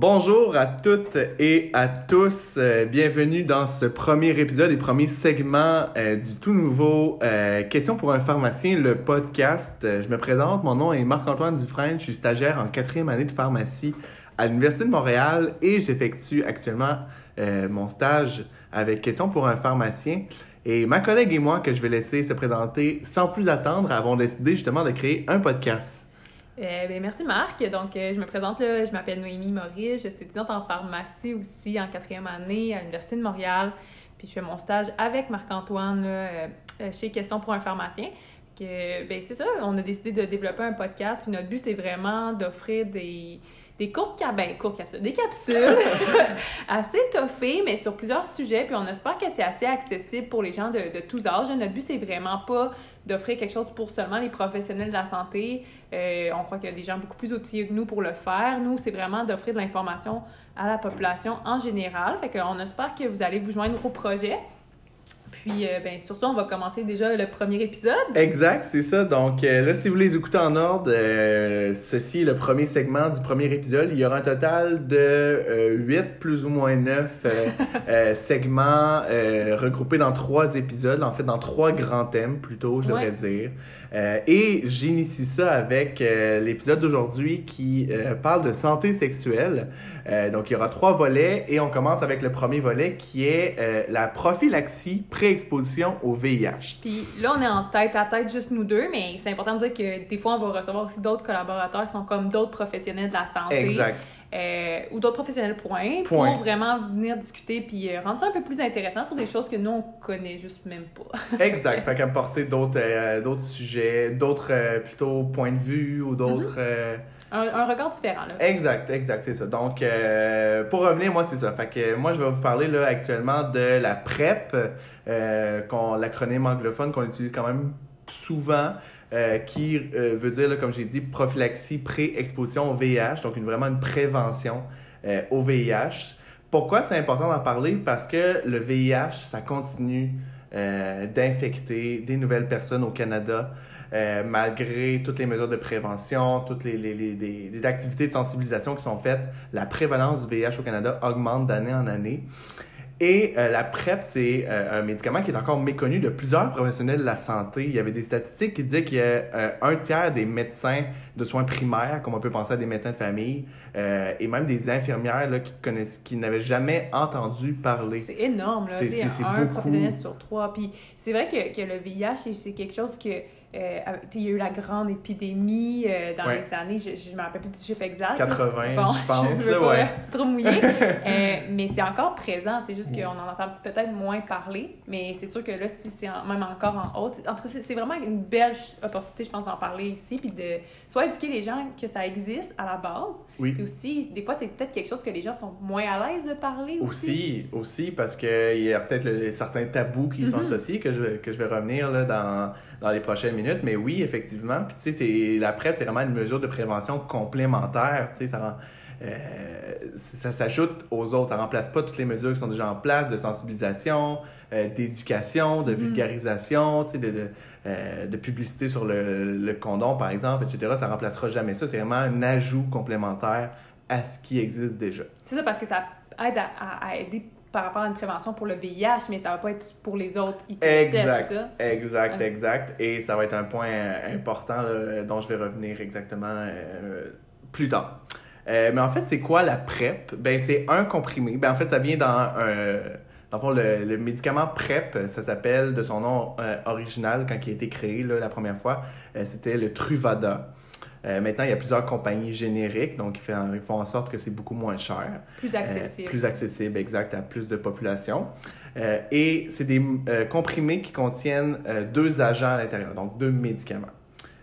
Bonjour à toutes et à tous. Euh, bienvenue dans ce premier épisode et premier segment euh, du tout nouveau euh, Question pour un pharmacien, le podcast. Je me présente, mon nom est Marc-Antoine Dufresne, je suis stagiaire en quatrième année de pharmacie à l'Université de Montréal et j'effectue actuellement mon stage avec Question pour un pharmacien. Et ma collègue et moi, que je vais laisser se présenter sans plus attendre, avons décidé justement de créer un podcast. Euh, ben, merci Marc. Donc, euh, je me présente, là, je m'appelle Noémie Maurice, je suis étudiante en pharmacie aussi en quatrième année à l'Université de Montréal. Puis je fais mon stage avec Marc-Antoine euh, chez Question pour un pharmacien. Que, ben, c'est ça, on a décidé de développer un podcast. Notre but, c'est vraiment d'offrir des, des courtes, ben, courtes capsules, des capsules assez toffées, mais sur plusieurs sujets. Puis on espère que c'est assez accessible pour les gens de, de tous âges. Notre but, c'est vraiment pas d'offrir quelque chose pour seulement les professionnels de la santé. Euh, on croit qu'il y a des gens beaucoup plus outillés que nous pour le faire. Nous, c'est vraiment d'offrir de l'information à la population en général. Fait qu'on espère que vous allez vous joindre au projet. Puis, euh, ben, sur ça, on va commencer déjà le premier épisode. Exact, c'est ça. Donc euh, là, si vous les écoutez en ordre, euh, ceci est le premier segment du premier épisode. Il y aura un total de 8 plus ou moins 9 segments euh, regroupés dans trois épisodes, en fait dans trois grands thèmes plutôt, je devrais Ouais. dire. Euh, et j'initie ça avec euh, l'épisode d'aujourd'hui qui euh, parle de santé sexuelle. Euh, donc il y aura trois volets et on commence avec le premier volet qui est euh, la prophylaxie pré-exposition au VIH. Puis là, on est en tête à tête, juste nous deux, mais c'est important de dire que des fois, on va recevoir aussi d'autres collaborateurs qui sont comme d'autres professionnels de la santé. Exact. euh, ou d'autres professionnels point, Point. pour vraiment venir discuter puis euh, rendre ça un peu plus intéressant sur des choses que nous, on connaît juste même pas. Exact. Fait qu'apporter d'autres euh, d'autres sujets, d'autres plutôt points de vue ou d'autres. euh, Un, un regard différent, là. Exact, exact, c'est ça. Donc, pour revenir, moi, c'est ça. Fait que moi, je vais vous parler là actuellement de la PrEP, l'acronyme anglophone qu'on utilise quand même souvent, euh, qui euh, veut dire, comme j'ai dit, prophylaxie pré-exposition au VIH, donc vraiment une prévention euh, au VIH. Pourquoi c'est important d'en parler? Parce que le VIH, ça continue euh, d'infecter des nouvelles personnes au Canada. Euh, malgré toutes les mesures de prévention, toutes les activités de sensibilisation qui sont faites, la prévalence du VIH au Canada augmente d'année en année. Et euh, la PrEP, c'est euh, un médicament qui est encore méconnu de plusieurs professionnels de la santé. Il y avait des statistiques qui disaient qu'il y a euh, un tiers des médecins de soins primaires, comme on peut penser à des médecins de famille, euh, et même des infirmières là, qui, connaissent, qui n'avaient jamais entendu parler. C'est énorme, là. C'est- c'est- c'est un beaucoup. professionnel sur trois. Puis c'est vrai que, que le VIH, c'est quelque chose que. Euh, il y a eu la grande épidémie euh, dans Ouais. les années, je ne me rappelle plus du chiffre exact. 80, Bon, je pense. je veux là, pas ouais. trop mouiller. Euh, mais c'est encore présent, c'est juste qu'on en entend peut-être moins parler. Mais c'est sûr que là, si c'est en- même encore en hausse, en tout cas, c'est- vraiment une belle opportunité, je pense, d'en parler ici. Puis de soit éduquer les gens que ça existe à la base. Oui. Puis aussi, des fois, c'est peut-être quelque chose que les gens sont moins à l'aise de parler aussi. Aussi, aussi parce qu'il y a peut-être certains tabous qui sont Mhm. associés que je, que je vais revenir là, dans, dans les prochaines minutes. Mais oui, effectivement. Puis tu sais, la PrEP, c'est vraiment une mesure de prévention complémentaire. Tu sais, ça rend- euh, ça s'ajoute aux autres. Ça remplace pas toutes les mesures qui sont déjà en place de sensibilisation, euh, d'éducation, de Mhm. vulgarisation, tu sais, de, de, euh, de publicité sur le, le condom, par exemple, etc. Ça remplacera jamais ça. C'est vraiment un ajout complémentaire à ce qui existe déjà. C'est ça, parce que ça aide à, à- à aider par rapport à une prévention pour le VIH, mais ça va pas être pour les autres IPSS, Exact. c'est ça? Exact, exact. Et ça va être un point euh, important là, dont je vais revenir exactement euh, plus tard. Euh, mais en fait, c'est quoi la PrEP? Ben, c'est un comprimé. Ben, en fait, ça vient dans un. Dans le fond, le, le médicament PrEP, ça s'appelle de son nom euh, original quand il a été créé là, la première fois, euh, c'était le Truvada. Euh, maintenant, il y a plusieurs compagnies génériques, donc ils font, ils font en sorte que c'est beaucoup moins cher. Plus Euh, accessible. plus accessible, exact, à plus de population. Euh, et c'est des comprimés qui contiennent deux agents à l'intérieur, donc deux médicaments.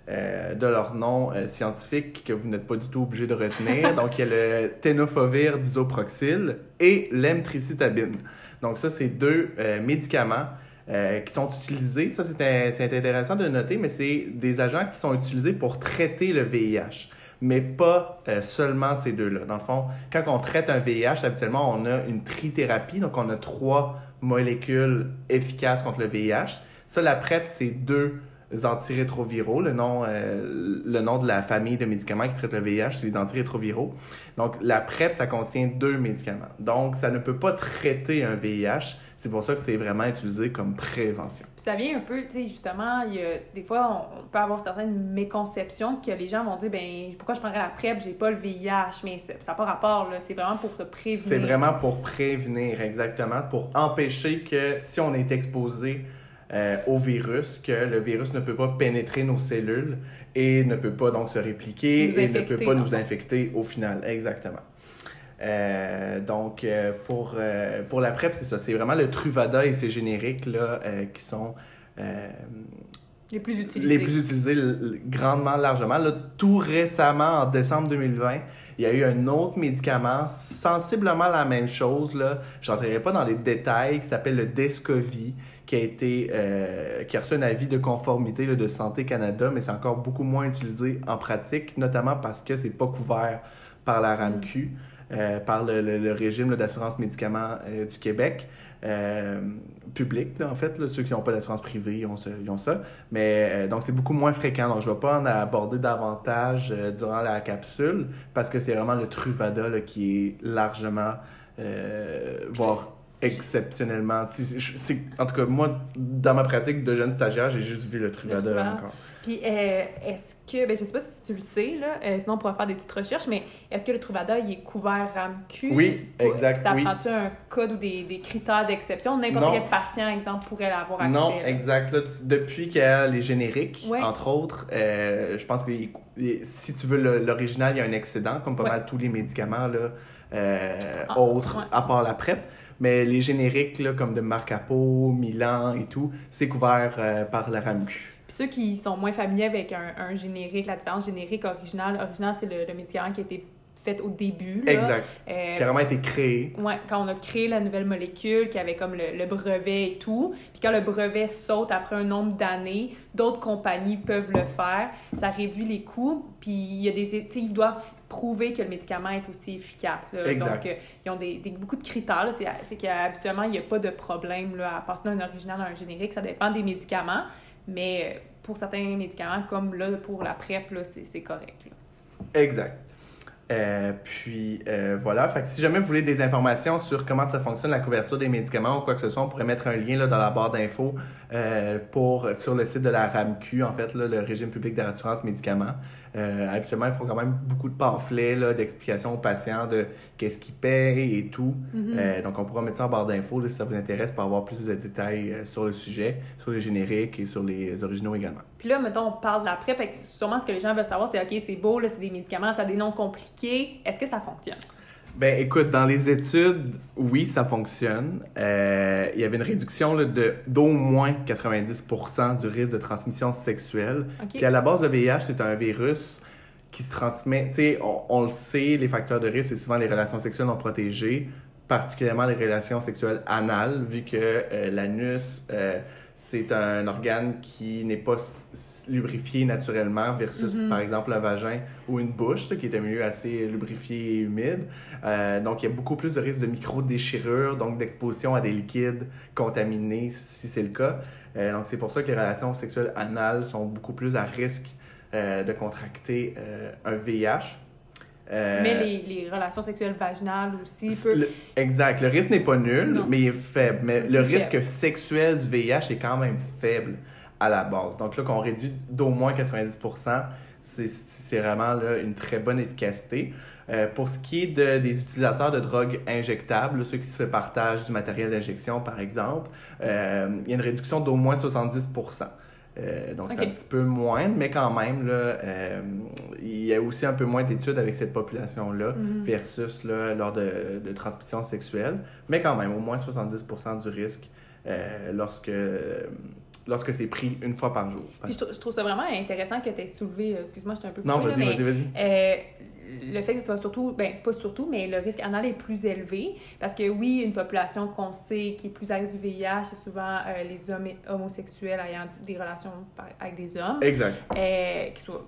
De leur nom scientifique que vous n'êtes pas du tout obligé de retenir. donc, il y a le tenofovir disoproxyl et l'emtricitabine. Donc, ça, c'est deux médicaments euh, qui sont utilisés. Ça, c'est intéressant de noter, mais c'est des agents qui sont utilisés pour traiter le VIH mais pas euh, seulement ces deux-là. Dans le fond, quand on traite un VIH, habituellement, on a une trithérapie, donc on a trois molécules efficaces contre le VIH. Ça, la PrEP, c'est deux antirétroviraux. Le nom, euh, le nom de la famille de médicaments qui traitent le VIH, c'est les antirétroviraux. Donc, la PrEP, ça contient deux médicaments. Donc, ça ne peut pas traiter un VIH. C'est pour ça que c'est vraiment utilisé comme prévention. Puis ça vient un peu, tu sais, justement, il y a, des fois, on, peut avoir certaines méconceptions que les gens vont dire, ben pourquoi je prendrais la PrEP, j'ai pas le VIH, mais ça n'a pas rapport, là. C'est vraiment pour se prévenir. C'est vraiment pour prévenir, exactement, pour empêcher que si on est exposé euh, au virus, que le virus ne peut pas pénétrer nos cellules et ne peut pas donc se répliquer et ne peut pas nous infecter au final. Exactement. Euh, donc, euh, pour, pour la PrEP, c'est ça. C'est vraiment le Truvada et ses génériques là, qui sont les plus utilisés. Les plus utilisés grandement, largement. Là, tout récemment, en décembre 2020, il y a eu un autre médicament, sensiblement la même chose. Je n'entrerai pas dans les détails, qui s'appelle le Descovy, qui a été euh, qui a reçu un avis de conformité de Santé Canada, mais c'est encore beaucoup moins utilisé en pratique, notamment parce que c'est pas couvert par la RAMQ, euh, par le, régime d'assurance médicaments euh, du Québec. public, en fait. ceux qui n'ont pas d'assurance privée, ils ont, ils ont, ça. Mais donc, c'est beaucoup moins fréquent. Donc, je ne vais pas en aborder davantage durant la capsule parce que c'est vraiment le Truvada qui est largement, voire exceptionnellement. en tout cas, moi, dans ma pratique de jeune stagiaire, j'ai juste vu le Truvada encore. Puis, euh, est-ce que, ben, je sais pas si tu le sais, là, euh, sinon on pourrait faire des petites recherches, mais est-ce que le Truvada, il est couvert RAMQ? Oui, exact. Ça oui. prend-tu un code ou des, des critères d'exception? N'importe quel patient, exemple, pourrait l'avoir accès. Non, exact. depuis qu'il y a les génériques, entre autres, euh, je pense que si tu veux l'original, il y a un excédent, comme pas mal tous les médicaments là, ah, autres, à part la PrEP. Mais les génériques, là, comme de Marcapo, Milan et tout, c'est couvert par la RAMQ. Puis ceux qui sont moins familiers avec un, générique, la différence générique original, original, c'est le, médicament qui a été fait au début. Là. Exact. Euh, qui a vraiment été créé. Oui, quand on a créé la nouvelle molécule, qui avait comme le, brevet et tout. Puis quand le brevet saute après un nombre d'années, d'autres compagnies peuvent le faire. Ça réduit les coûts. Puis il y a des, ils doivent prouver que le médicament est aussi efficace. Donc, euh, ils ont des, beaucoup de critères. Là. Fait qu'habituellement, il n'y a pas de problème là, à passer d'un original à un générique. Ça dépend des médicaments. Mais euh, pour certains médicaments, comme là, pour la PrEP, c'est correct. Exact. Euh, puis voilà, fait si jamais vous voulez des informations sur comment ça fonctionne la couverture des médicaments ou quoi que ce soit, on pourrait mettre un lien là, dans la barre d'infos pour sur le site de la RAMQ, en fait, le régime public d'assurance médicaments. Euh, habituellement, ils font quand même beaucoup de pamphlets d'explications aux patients de qu'est-ce qu'ils paient et tout. Mm-hmm. Euh, donc, on pourra mettre ça en barre d'infos si ça vous intéresse pour avoir plus de détails euh, sur le sujet, sur les génériques et sur les originaux également. Puis là, mettons, on parle de la PrEP. Sûrement, ce que les gens veulent savoir, c'est OK, c'est beau, c'est des médicaments, ça a des noms compliqués. Est-ce que ça fonctionne? Ben, écoute, dans les études, oui, ça fonctionne. Euh, il y avait une réduction de, d'au moins 90% du risque de transmission sexuelle. Puis à la base, le VIH, c'est un virus qui se transmet. Tu sais, on, le sait, les facteurs de risque, c'est souvent les relations sexuelles non protégées, particulièrement les relations sexuelles anales, vu que euh, l'anus. Euh, c'est un organe qui n'est pas lubrifié naturellement versus, mhm. par exemple, un vagin ou une bouche, qui est un milieu assez lubrifié et humide. Euh, donc, il y a beaucoup plus de risques de micro-déchirure, donc d'exposition à des liquides contaminés, si c'est le cas. Euh, donc, c'est pour ça que les relations sexuelles anales sont beaucoup plus à risque euh, de contracter un VIH. Euh, mais les, les, relations sexuelles vaginales aussi exact. Le risque n'est pas nul, mais il est faible. Mais le risque sexuel du VIH est quand même faible à la base. Donc là, qu'on réduit d'au moins 90% c'est vraiment là, une très bonne efficacité. Euh, pour ce qui est de, des utilisateurs de drogues injectables, ceux qui se partagent du matériel d'injection, par exemple, euh, il y a une réduction d'au moins 70 euh, donc, c'est un petit peu moins, mais quand même, là, euh, il y a aussi un peu moins d'études avec cette population-là mm-hmm. versus là, lors de, de, transmission sexuelle. Mais quand même, au moins 70% du risque euh, lorsque, lorsque c'est pris une fois par jour. je, trouve ça vraiment intéressant que tu aies soulevé, excuse-moi, je suis un peu Non, vas-y, vas-y, vas-y le fait que ce soit surtout, ben pas surtout, mais le risque anal est plus élevé parce que oui, une population qu'on sait qui est plus à risque du VIH, c'est souvent euh, les hommes homosexuels ayant des relations avec des hommes. Exact. Euh, qui soient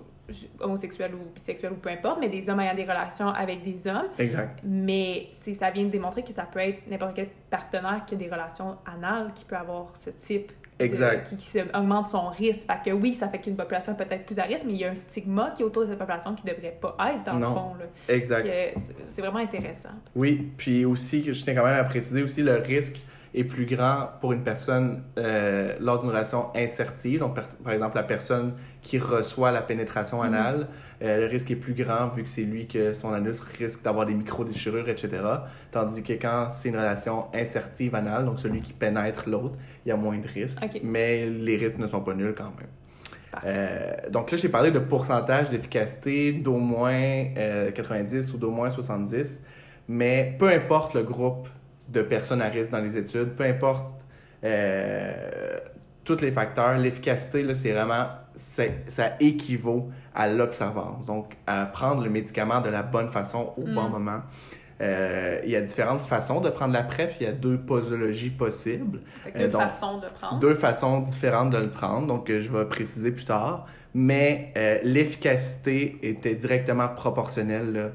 homosexuels ou bisexuels ou peu importe, mais des hommes ayant des relations avec des hommes. Exact. Mais ça vient de démontrer que ça peut être n'importe quel partenaire qui a des relations anales qui peut avoir ce type de- Exact. qui, qui se- augmente son risque. Fait que oui, ça fait qu'une population est peut-être plus à risque, mais il y a un stigma qui est autour de cette population qui devrait pas être, dans Non. le fond. là. Exact. C'est vraiment intéressant. Oui, puis aussi, je tiens quand même à préciser aussi, le risque est plus grand pour une personne euh, lors d'une relation insertive. Donc, par, par exemple, la personne qui reçoit la pénétration Mhm. anale, euh, le risque est plus grand vu que c'est lui que son anus risque d'avoir des micro-déchirures, etc. Tandis que quand c'est une relation insertive anale, donc celui qui pénètre l'autre, il y a moins de risques. Mais les risques ne sont pas nuls quand même. Euh, donc là, j'ai parlé de pourcentage d'efficacité d'au moins euh, 90 ou d'au moins 70, mais peu importe le groupe de personnes à risque dans les études, peu importe euh, tous les facteurs, l'efficacité, là, c'est vraiment, ça équivaut à l'observance. Donc, à prendre le médicament de la bonne façon au Mm. bon moment. Euh, il y a différentes façons de prendre la PrEP. Il y a deux posologies possibles. Euh, deux donc, façons de prendre. Deux façons différentes de le prendre, donc euh, je vais préciser plus tard. Mais euh, l'efficacité était directement proportionnelle là,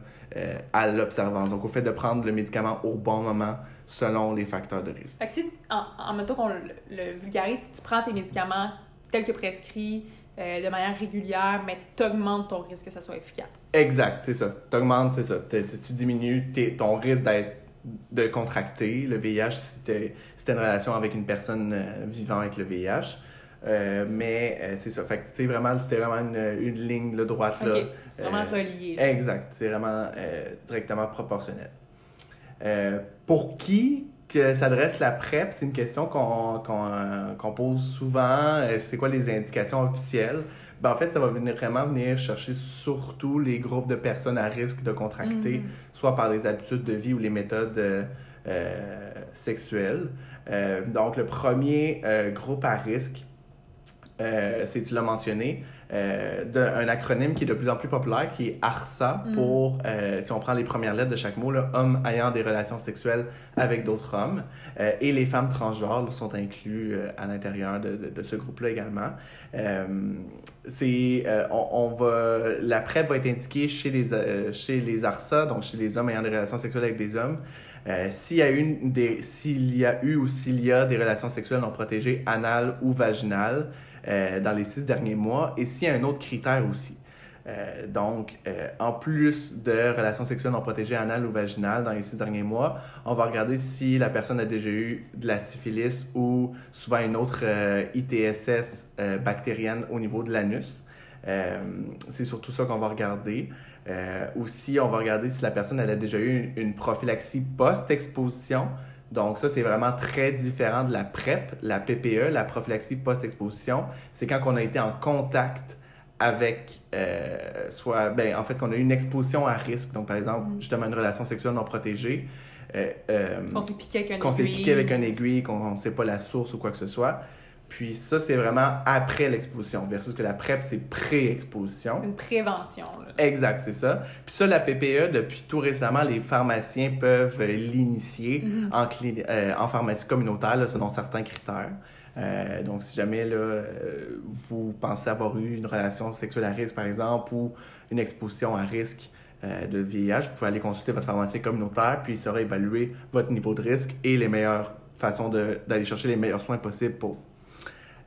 à l'observance. Donc, au fait de prendre le médicament au bon moment selon les facteurs de risque. Fait que si, en, en mettons qu'on le, le vulgarise, si tu prends tes médicaments tels que prescrits euh, de manière régulière, mais tu augmentes ton risque que ça soit efficace. Exact, c'est ça. Tu augmentes, c'est ça. Tu, diminues ton risque d'être de contracter le VIH si tu si une relation avec une personne euh, vivant avec le VIH. Euh, mais euh, c'est ça. Fait que, tu sais, vraiment, c'était vraiment une, une ligne là, droite. Là, Ok, c'est vraiment relié. Exact, c'est vraiment directement proportionnel. Euh, pour qui que s'adresse la PrEP, c'est une question qu'on qu'on, euh, pose souvent. Euh, c'est quoi les indications officielles? Ben, en fait, ça va venir vraiment venir chercher surtout les groupes de personnes à risque de contracter, Mhm. soit par les habitudes de vie ou les méthodes euh, sexuelles. Euh, donc, le premier euh, groupe à risque, euh, c'est, tu l'as mentionné, euh, d'un- un acronyme qui est de plus en plus populaire, qui est ARSA, Mm. pour, euh, si on prend les premières lettres de chaque mot, là, hommes ayant des relations sexuelles avec d'autres hommes. Euh, et les femmes transgenres là, sont inclus à l'intérieur de, de- de ce groupe-là également. C'est, on, on va, la PrEP va être indiquée chez les, chez les ARSA, donc chez les hommes ayant des relations sexuelles avec des hommes, euh, s'il y a eu une des, s'il y a eu ou s'il y a des relations sexuelles non protégées anales ou vaginales euh, dans les six derniers mois, et s'il y a un autre critère aussi. Euh, donc, euh, en plus de relations sexuelles non protégées anales ou vaginales dans les six derniers mois, on va regarder si la personne a déjà eu de la syphilis ou souvent une autre ITSS bactérienne au niveau de l'anus. C'est surtout ça qu'on va regarder. Aussi, on va regarder si la personne elle a déjà eu une, une prophylaxie post-exposition. Donc ça, c'est vraiment très différent de la PrEP, la PPE, la prophylaxie post-exposition. C'est quand on a été en contact avec, euh, soit, ben, en fait, qu'on a eu une exposition à risque. Donc, par exemple, Mm. justement, une relation sexuelle non protégée. euh, euh, On s'est piqué avec un qu'on s'est aiguille. piqué avec un aiguille, qu'on ne sait pas la source ou quoi que ce soit. Puis ça, c'est vraiment après l'exposition, versus que la PrEP, c'est pré-exposition. C'est une prévention. là. Exact, c'est ça. Puis ça, la PPE, depuis tout récemment, les pharmaciens peuvent euh, l'initier Mhm. en, euh, en pharmacie communautaire, là, selon certains critères. Euh, donc, si jamais là, euh, vous pensez avoir eu une relation sexuelle à risque, par exemple, ou une exposition à risque euh, de VIH, vous pouvez aller consulter votre pharmacien communautaire, puis il saura évaluer votre niveau de risque et les meilleures façons de- d'aller chercher les meilleurs soins possibles pour vous.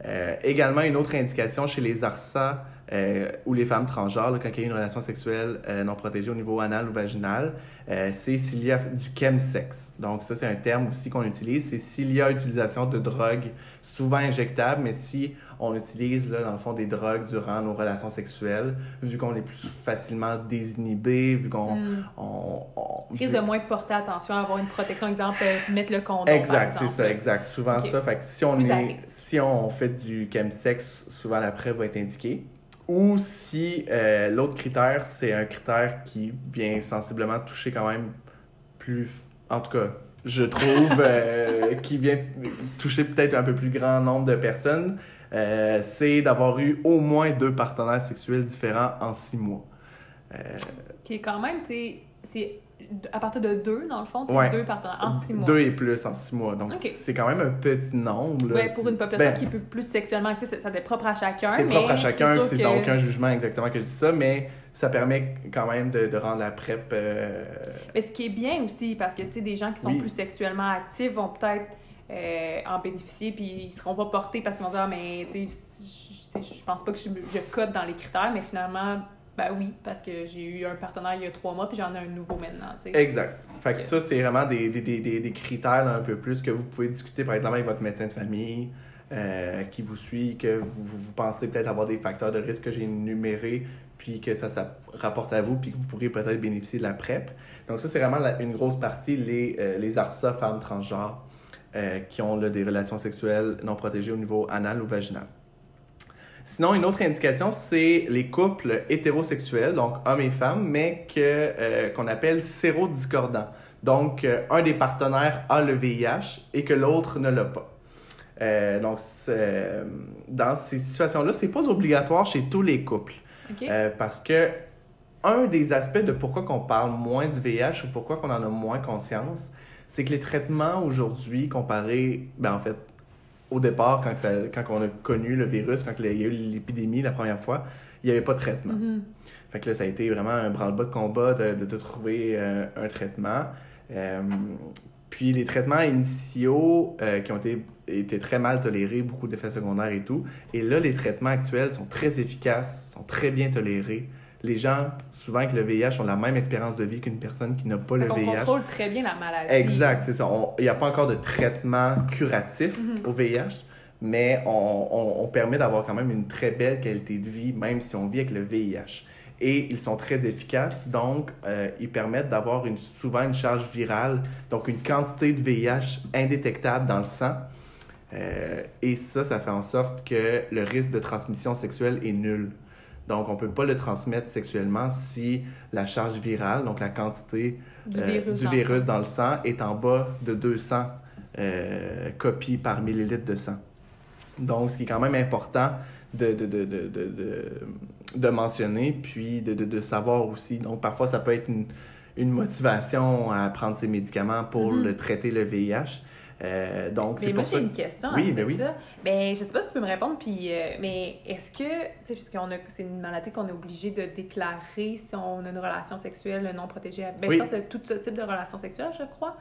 Euh, également, une autre indication chez les ARSA euh, ou les femmes transgenres, là, quand il y a une relation sexuelle euh, non protégée au niveau anal ou vaginal, euh, c'est s'il y a du chemsex. Donc, ça, c'est un terme aussi qu'on utilise. C'est s'il y a utilisation de drogues, souvent injectables, mais si on utilise, là, dans le fond, des drogues durant nos relations sexuelles, vu qu'on est plus facilement désinhibé, vu qu'on. Mm. on- on- Risque de moins porter attention à avoir une protection, exemple, euh, mettre le condom. Exact, c'est ça, exact. Souvent ça. Fait que si on, Plus est, si on fait du chemsex, souvent la PrEP va être indiquée. Ou si euh, l'autre critère, c'est un critère qui vient sensiblement toucher quand même plus. En tout cas, je trouve, euh, qui vient toucher peut-être un peu plus grand nombre de personnes, euh, c'est d'avoir eu au moins deux partenaires sexuels différents en six mois. Euh, Qui est quand même, tu sais, c'est à partir de deux, dans le fond, Ouais. deux partenaires en six mois. Deux et plus en six mois. Donc, c'est quand même un petit nombre. là. Ouais, pour une population Ben, qui est plus, plus sexuellement active, ça, ça est propre à chacun. C'est propre à chacun, c'est que- sans aucun jugement exactement que je dis ça, mais ça permet quand même de, de rendre la PrEP. euh, Mais ce qui est bien aussi, parce que tu sais, des gens qui sont Oui. plus sexuellement actifs vont peut-être euh, en bénéficier, puis ils seront pas portés parce qu'ils vont dire, ah, mais tu sais, je pense pas que je, je code dans les critères, mais finalement, ben oui, parce que j'ai eu un partenaire il y a trois mois, puis j'en ai un nouveau maintenant. Exact. Fait que ça, c'est vraiment des, des, des, des, des critères là, un peu plus que vous pouvez discuter, par exemple, avec votre médecin de famille euh, qui vous suit, que vous, pensez peut-être avoir des facteurs de risque que j'ai énumérés, puis que ça, ça rapporte à vous, puis que vous pourriez peut-être bénéficier de la PrEP. Donc ça, c'est vraiment la- une grosse partie, les, euh, les ARSA femmes transgenres euh, qui ont là, des relations sexuelles non protégées au niveau anal ou vaginal. Sinon, une autre indication, c'est les couples hétérosexuels, donc hommes et femmes, mais que, euh, qu'on appelle sérodiscordants. Donc, euh, un des partenaires a le VIH et que l'autre ne l'a pas. Euh, donc, dans ces situations-là, c'est pas obligatoire chez tous les couples. Parce que un des aspects de pourquoi qu'on parle moins du VIH ou pourquoi qu'on en a moins conscience, c'est que les traitements aujourd'hui, comparés, ben en fait, au départ, quand, ça, quand on a connu le virus, quand il y a eu l'épidémie la première fois, il n'y avait pas de traitement. Mhm. Fait que là, ça a été vraiment un branle-bas de combat de, de, de trouver euh, un traitement. Euh, puis les traitements initiaux euh, qui ont été, été très mal tolérés, beaucoup d'effets secondaires et tout. Et là, les traitements actuels sont très efficaces, sont très bien tolérés. Les gens, souvent avec le VIH, ont la même espérance de vie qu'une personne qui n'a pas le VIH. contrôle très bien la maladie. Exact, c'est ça. On- Il n'y a pas encore de traitement curatif Mhm. au VIH, mais on, on- on permet d'avoir quand même une très belle qualité de vie, même si on vit avec le VIH. Et ils sont très efficaces, donc euh, ils permettent d'avoir une, souvent une charge virale, donc une quantité de VIH indétectable dans le sang. Euh, et ça, ça fait en sorte que le risque de transmission sexuelle est nul. Donc, on ne peut pas le transmettre sexuellement si la charge virale, donc la quantité Du euh, virus. du dans le virus sang. dans le sang est en bas de 200 euh, copies par millilitre de sang. Donc, ce qui est quand même important de, de, de, de, de, de, de mentionner, puis de, de, de savoir aussi. Donc, parfois, ça peut être une, une motivation à prendre ces médicaments pour Mhm. le traiter le VIH. Euh, donc, Mais c'est moi, pour ça. une question Oui, avec ben oui. ça. Ben, je sais pas si tu peux me répondre, puis, euh, mais est-ce que, tu sais, puisqu'on a, c'est une maladie qu'on est obligé de déclarer si on a une relation sexuelle non protégée. Ben, Oui. je pense que c'est tout ce type de relation sexuelle, je crois.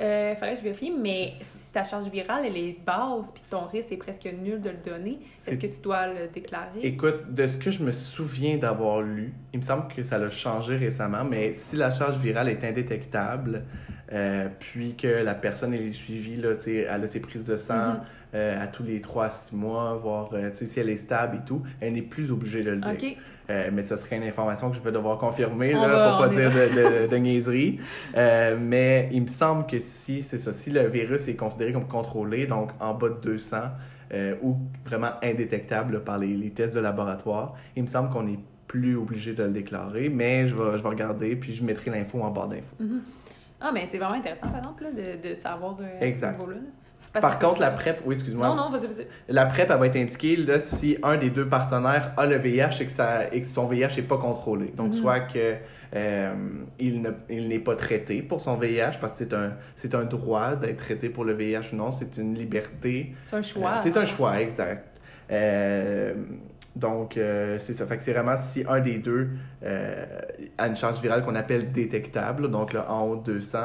Euh, faudrait que je vérifie, mais si ta charge virale, elle est basse, puis ton risque est presque nul de le donner, est-ce que tu dois le déclarer? Écoute, de ce que je me souviens d'avoir lu, il me semble que ça a changé récemment, mais si la charge virale est indétectable, euh, puis que la personne elle est suivie, là, elle a ses prises de sang Mhm. euh, à tous les 3 à 6 mois, voire euh, si elle est stable et tout, elle n'est plus obligée de le dire. Mais ce serait une information que je vais devoir confirmer On là, va- pour pas on dire de, de, de niaiserie. Mais il me semble que si c'est ça, si le virus est considéré comme contrôlé, donc en bas de 200 euh, ou vraiment indétectable là, par les, les tests de laboratoire, il me semble qu'on n'est plus obligé de le déclarer. Mais je vais, je vais regarder puis je mettrai l'info en barre d'infos. Mhm. Ah, mais c'est vraiment intéressant, par exemple, là, de, de savoir Exact. ce niveau-là. Par contre, la PrEP, oui, excuse-moi. Non, non, vas-y, vas-y. La PrEP, elle va être indiquée là, si un des deux partenaires a le VIH et que, ça, et que son VIH n'est pas contrôlé. Donc, Mhm. soit que euh, il ne- il n'est pas traité pour son VIH parce que c'est un, un droit d'être traité pour le VIH ou non, c'est une liberté. C'est un choix. Euh, c'est un choix, exact. Euh, donc, euh, c'est ça. Fait que c'est vraiment si un des deux euh, a une charge virale qu'on appelle détectable, donc en haut de 200,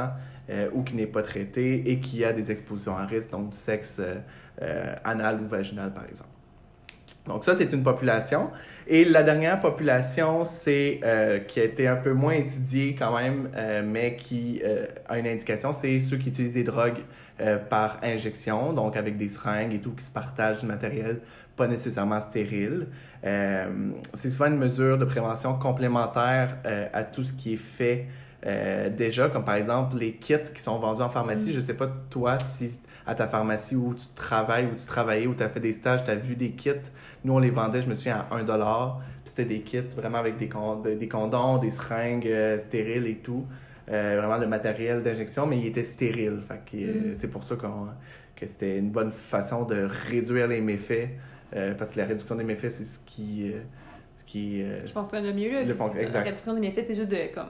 euh, ou qui n'est pas traité et qui a des expositions à risque, donc du sexe anal ou vaginal, par exemple. Donc ça, c'est une population. Et la dernière population, c'est qui a été un peu moins étudiée quand même, mais qui a une indication, c'est ceux qui utilisent des drogues euh, par injection, donc avec des seringues et tout, qui se partagent du matériel pas nécessairement stérile. Euh, c'est souvent une mesure de prévention complémentaire euh, à tout ce qui est fait déjà, comme par exemple les kits qui sont vendus en pharmacie. Mm. Je sais pas, toi, si à ta pharmacie où tu travailles, où tu travaillais, où tu as fait des stages, tu as vu des kits. Nous, on les vendait, je me souviens, à 1 Puis c'était des kits vraiment avec des, con- de- des condoms, des seringues stériles et tout. Euh, vraiment le matériel d'injection, mais il était stérile. Fait que, euh, Mm. C'est pour ça qu'on- que c'était une bonne façon de réduire les méfaits. euh, parce que la réduction des méfaits, c'est ce qui. euh, ce qui Je pense que le mieux, Le fond- la réduction des méfaits, c'est juste de comme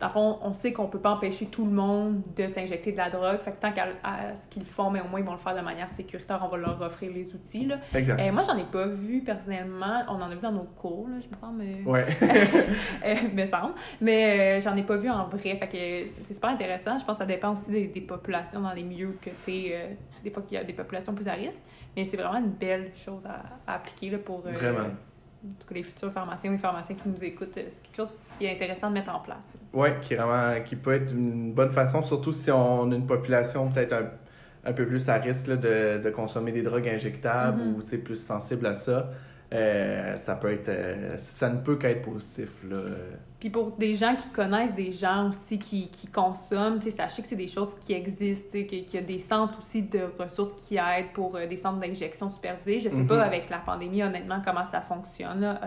dans le fond, on sait qu'on peut pas empêcher tout le monde de s'injecter de la drogue. Fait que tant qu'à ce qu'ils font, mais au moins ils vont le faire de manière sécuritaire, on va leur offrir les outils. Là. Exact. Euh, moi, j'en ai pas vu personnellement. On en a vu dans nos cours, là, je me semble. mais- Ouais. euh, me semble. Mais euh, j'en ai pas vu en vrai. Fait que c'est super intéressant. Je pense que ça dépend aussi des, des populations dans les milieux que tu es. des fois qu'il y a des populations plus à risque. Mais c'est vraiment une belle chose à, à appliquer là, pour euh, Vraiment. Les futurs pharmaciens ou les pharmaciens qui nous écoutent. euh, C'est quelque chose qui est intéressant de mettre en place. Oui, qui, vraiment, qui peut être une bonne façon, surtout si on a une population peut-être un, un peu plus à risque là, de, de consommer des drogues injectables Mhm. ou tu sais, plus sensible à ça. Euh, ça peut être euh, ça ne peut qu'être positif là. Puis pour des gens qui connaissent des gens aussi qui, qui consomment, sais, sachez que c'est des choses qui existent, sais, qu'il y a des centres aussi de ressources qui aident pour euh, des centres d'injection supervisés. Je sais Mhm. pas avec la pandémie, honnêtement, comment ça fonctionne, là,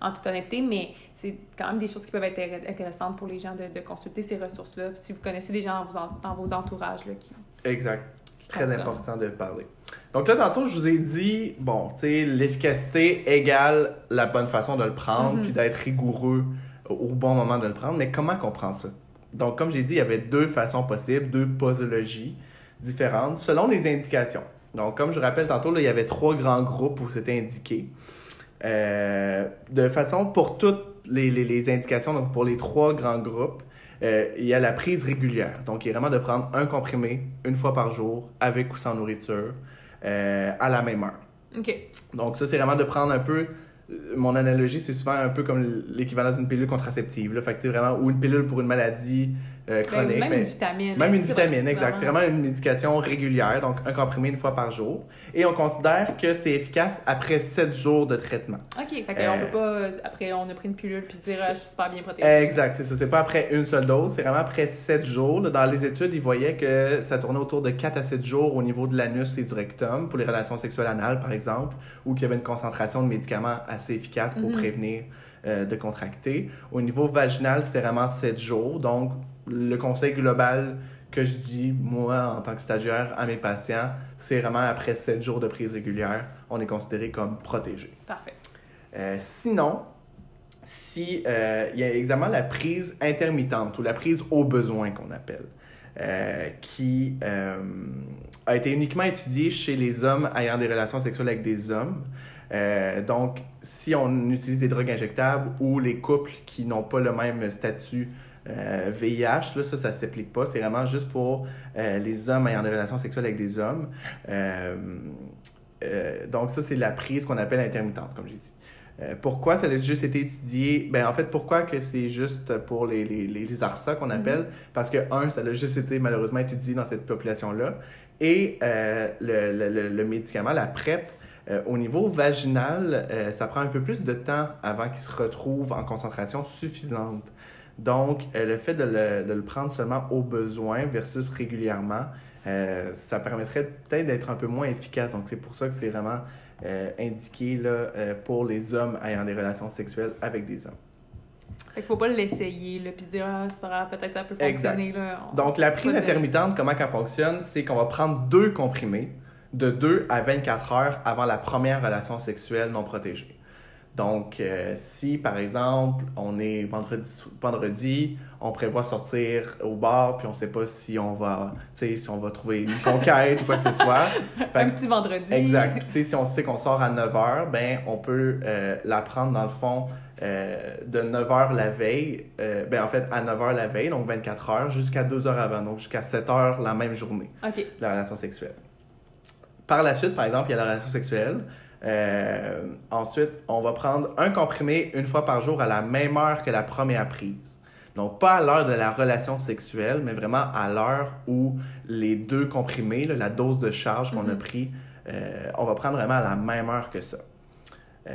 en toute honnêteté, mais c'est quand même des choses qui peuvent être intér- intéressantes pour les gens de, de consulter ces ressources-là. Si vous connaissez des gens dans vos, en- dans vos entourages là, qui, Exact. Très important de parler. Donc là, tantôt, je vous ai dit, bon, tu sais, l'efficacité égale la bonne façon de le prendre, Mhm. puis d'être rigoureux au bon moment de le prendre. Mais comment qu'on prend ça? Donc, comme j'ai dit, il y avait deux façons possibles, deux posologies différentes selon les indications. Donc, comme je rappelle tantôt, là, il y avait trois grands groupes où c'était indiqué. Euh, de façon, pour toutes les, les- les indications, donc pour les trois grands groupes, euh, il y a la prise régulière. Donc, il est vraiment de prendre un comprimé une fois par jour, avec ou sans nourriture, euh, à la même heure. Donc, ça, c'est vraiment de prendre un peu. euh, Mon analogie, c'est souvent un peu comme l'équivalent d'une pilule contraceptive. Là. Fait que c'est vraiment ou une pilule pour une maladie euh, Ben, chronique. même mais- une vitamine. même une vitamine, exact. C'est vraiment une médication régulière, donc un comprimé une fois par jour. Et on considère que c'est efficace après 7 jours de traitement. OK, fait qu'on Euh, peut pas, après, on a pris une pilule puis se dire, ah, je suis super bien protégée. Exact, c'est ça. C'est pas après une seule dose, c'est vraiment après 7 jours. Là, Dans les études, ils voyaient que ça tournait autour de 4 à 7 jours au niveau de l'anus et du rectum pour les relations sexuelles anales, par exemple, ou qu'il y avait une concentration de médicaments assez efficace pour Mhm. prévenir euh, de contracter. Au niveau vaginal, c'était vraiment 7 jours. Donc, le conseil global que je dis, moi, en tant que stagiaire, à mes patients, c'est vraiment après 7 jours de prise régulière, on est considéré comme protégé. Parfait. Euh, sinon, si euh, il y a également la prise intermittente ou la prise au besoin qu'on appelle, euh, qui euh, a été uniquement étudiée chez les hommes ayant des relations sexuelles avec des hommes. Donc, si on utilise des drogues injectables ou les couples qui n'ont pas le même statut euh, VIH, là, ça, ça ne s'applique pas. C'est vraiment juste pour euh, les hommes ayant des relations sexuelles avec des hommes. Euh, euh, donc, ça, c'est la prise qu'on appelle intermittente, comme j'ai dit. Euh, pourquoi ça a juste été étudié? Ben, en fait, pourquoi que c'est juste pour les, les, les, ARSA qu'on appelle? Parce que, un, ça a juste été malheureusement étudié dans cette population-là. Et euh, le, le, le, le médicament, la PrEP, euh, au niveau vaginal, euh, ça prend un peu plus de temps avant qu'il se retrouve en concentration suffisante. Donc, euh, le fait de le, de le prendre seulement au besoin versus régulièrement, euh, ça permettrait peut-être d'être un peu moins efficace. Donc, c'est pour ça que c'est vraiment euh, indiqué là, pour les hommes ayant des relations sexuelles avec des hommes. Fait qu'il faut pas l'essayer, là, puis se dire, ah, c'est pas grave, peut-être ça peut Exact. fonctionner, là. On- Donc, la prise intermittente, comment elle fonctionne, c'est qu'on va prendre deux comprimés de 2 à 24 heures avant la première relation sexuelle non protégée. Donc, euh, si par exemple, on est vendredi, vendredi, on prévoit sortir au bar, puis on sait pas si on va, si on va trouver une conquête ou quoi que ce soit. Fait Un petit vendredi. Exact. Puis, si on sait qu'on sort à 9h, ben, on peut euh, la prendre dans le fond euh, de 9h la veille, euh, ben, en fait, à 9h la veille, donc 24 heures, jusqu'à 2 heures avant, donc jusqu'à 7 heures la même journée OK. de la relation sexuelle. Par la suite, par exemple, il y a la relation sexuelle. Euh, ensuite, on va prendre un comprimé une fois par jour à la même heure que la première prise. Donc, pas à l'heure de la relation sexuelle, mais vraiment à l'heure où les deux comprimés, là, la dose de charge qu'on a Mhm. pris, euh, on va prendre vraiment à la même heure que ça. Euh,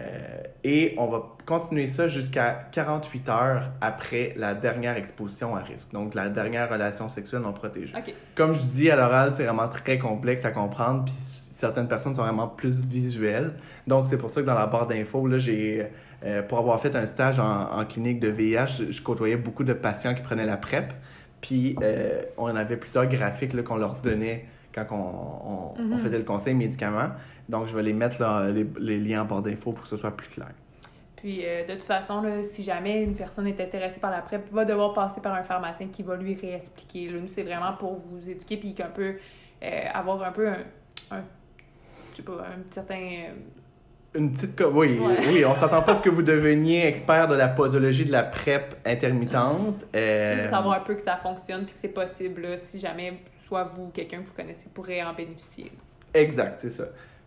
et on va continuer ça jusqu'à 48 heures après la dernière exposition à risque, donc la dernière relation sexuelle non protégée. Comme je dis, à l'oral, c'est vraiment très complexe à comprendre, puis certaines personnes sont vraiment plus visuelles. Donc, c'est pour ça que dans la barre d'infos, là, j'ai, euh, pour avoir fait un stage en, en clinique de VIH, je, je côtoyais beaucoup de patients qui prenaient la PrEP, puis euh, on avait plusieurs graphiques là, qu'on leur donnait quand on, on- on Mhm. faisait le conseil médicaments. Donc, je vais les mettre là, les, les liens en barre d'infos pour que ce soit plus clair. Puis euh, de toute façon, là, si jamais une personne est intéressée par la PrEP, va devoir passer par un pharmacien qui va lui réexpliquer. Là, nous, c'est vraiment pour vous éduquer puis qu'un peu euh, avoir un peu un, un sais pas, un certain euh, Une petite... Oui, Ouais. oui, on s'attend pas à ce que vous deveniez expert de la posologie de la PrEP intermittente. Euh, Juste savoir un peu que ça fonctionne puis que c'est possible là, si jamais soit vous ou quelqu'un que vous connaissez pourrait en bénéficier. Exact, c'est ça.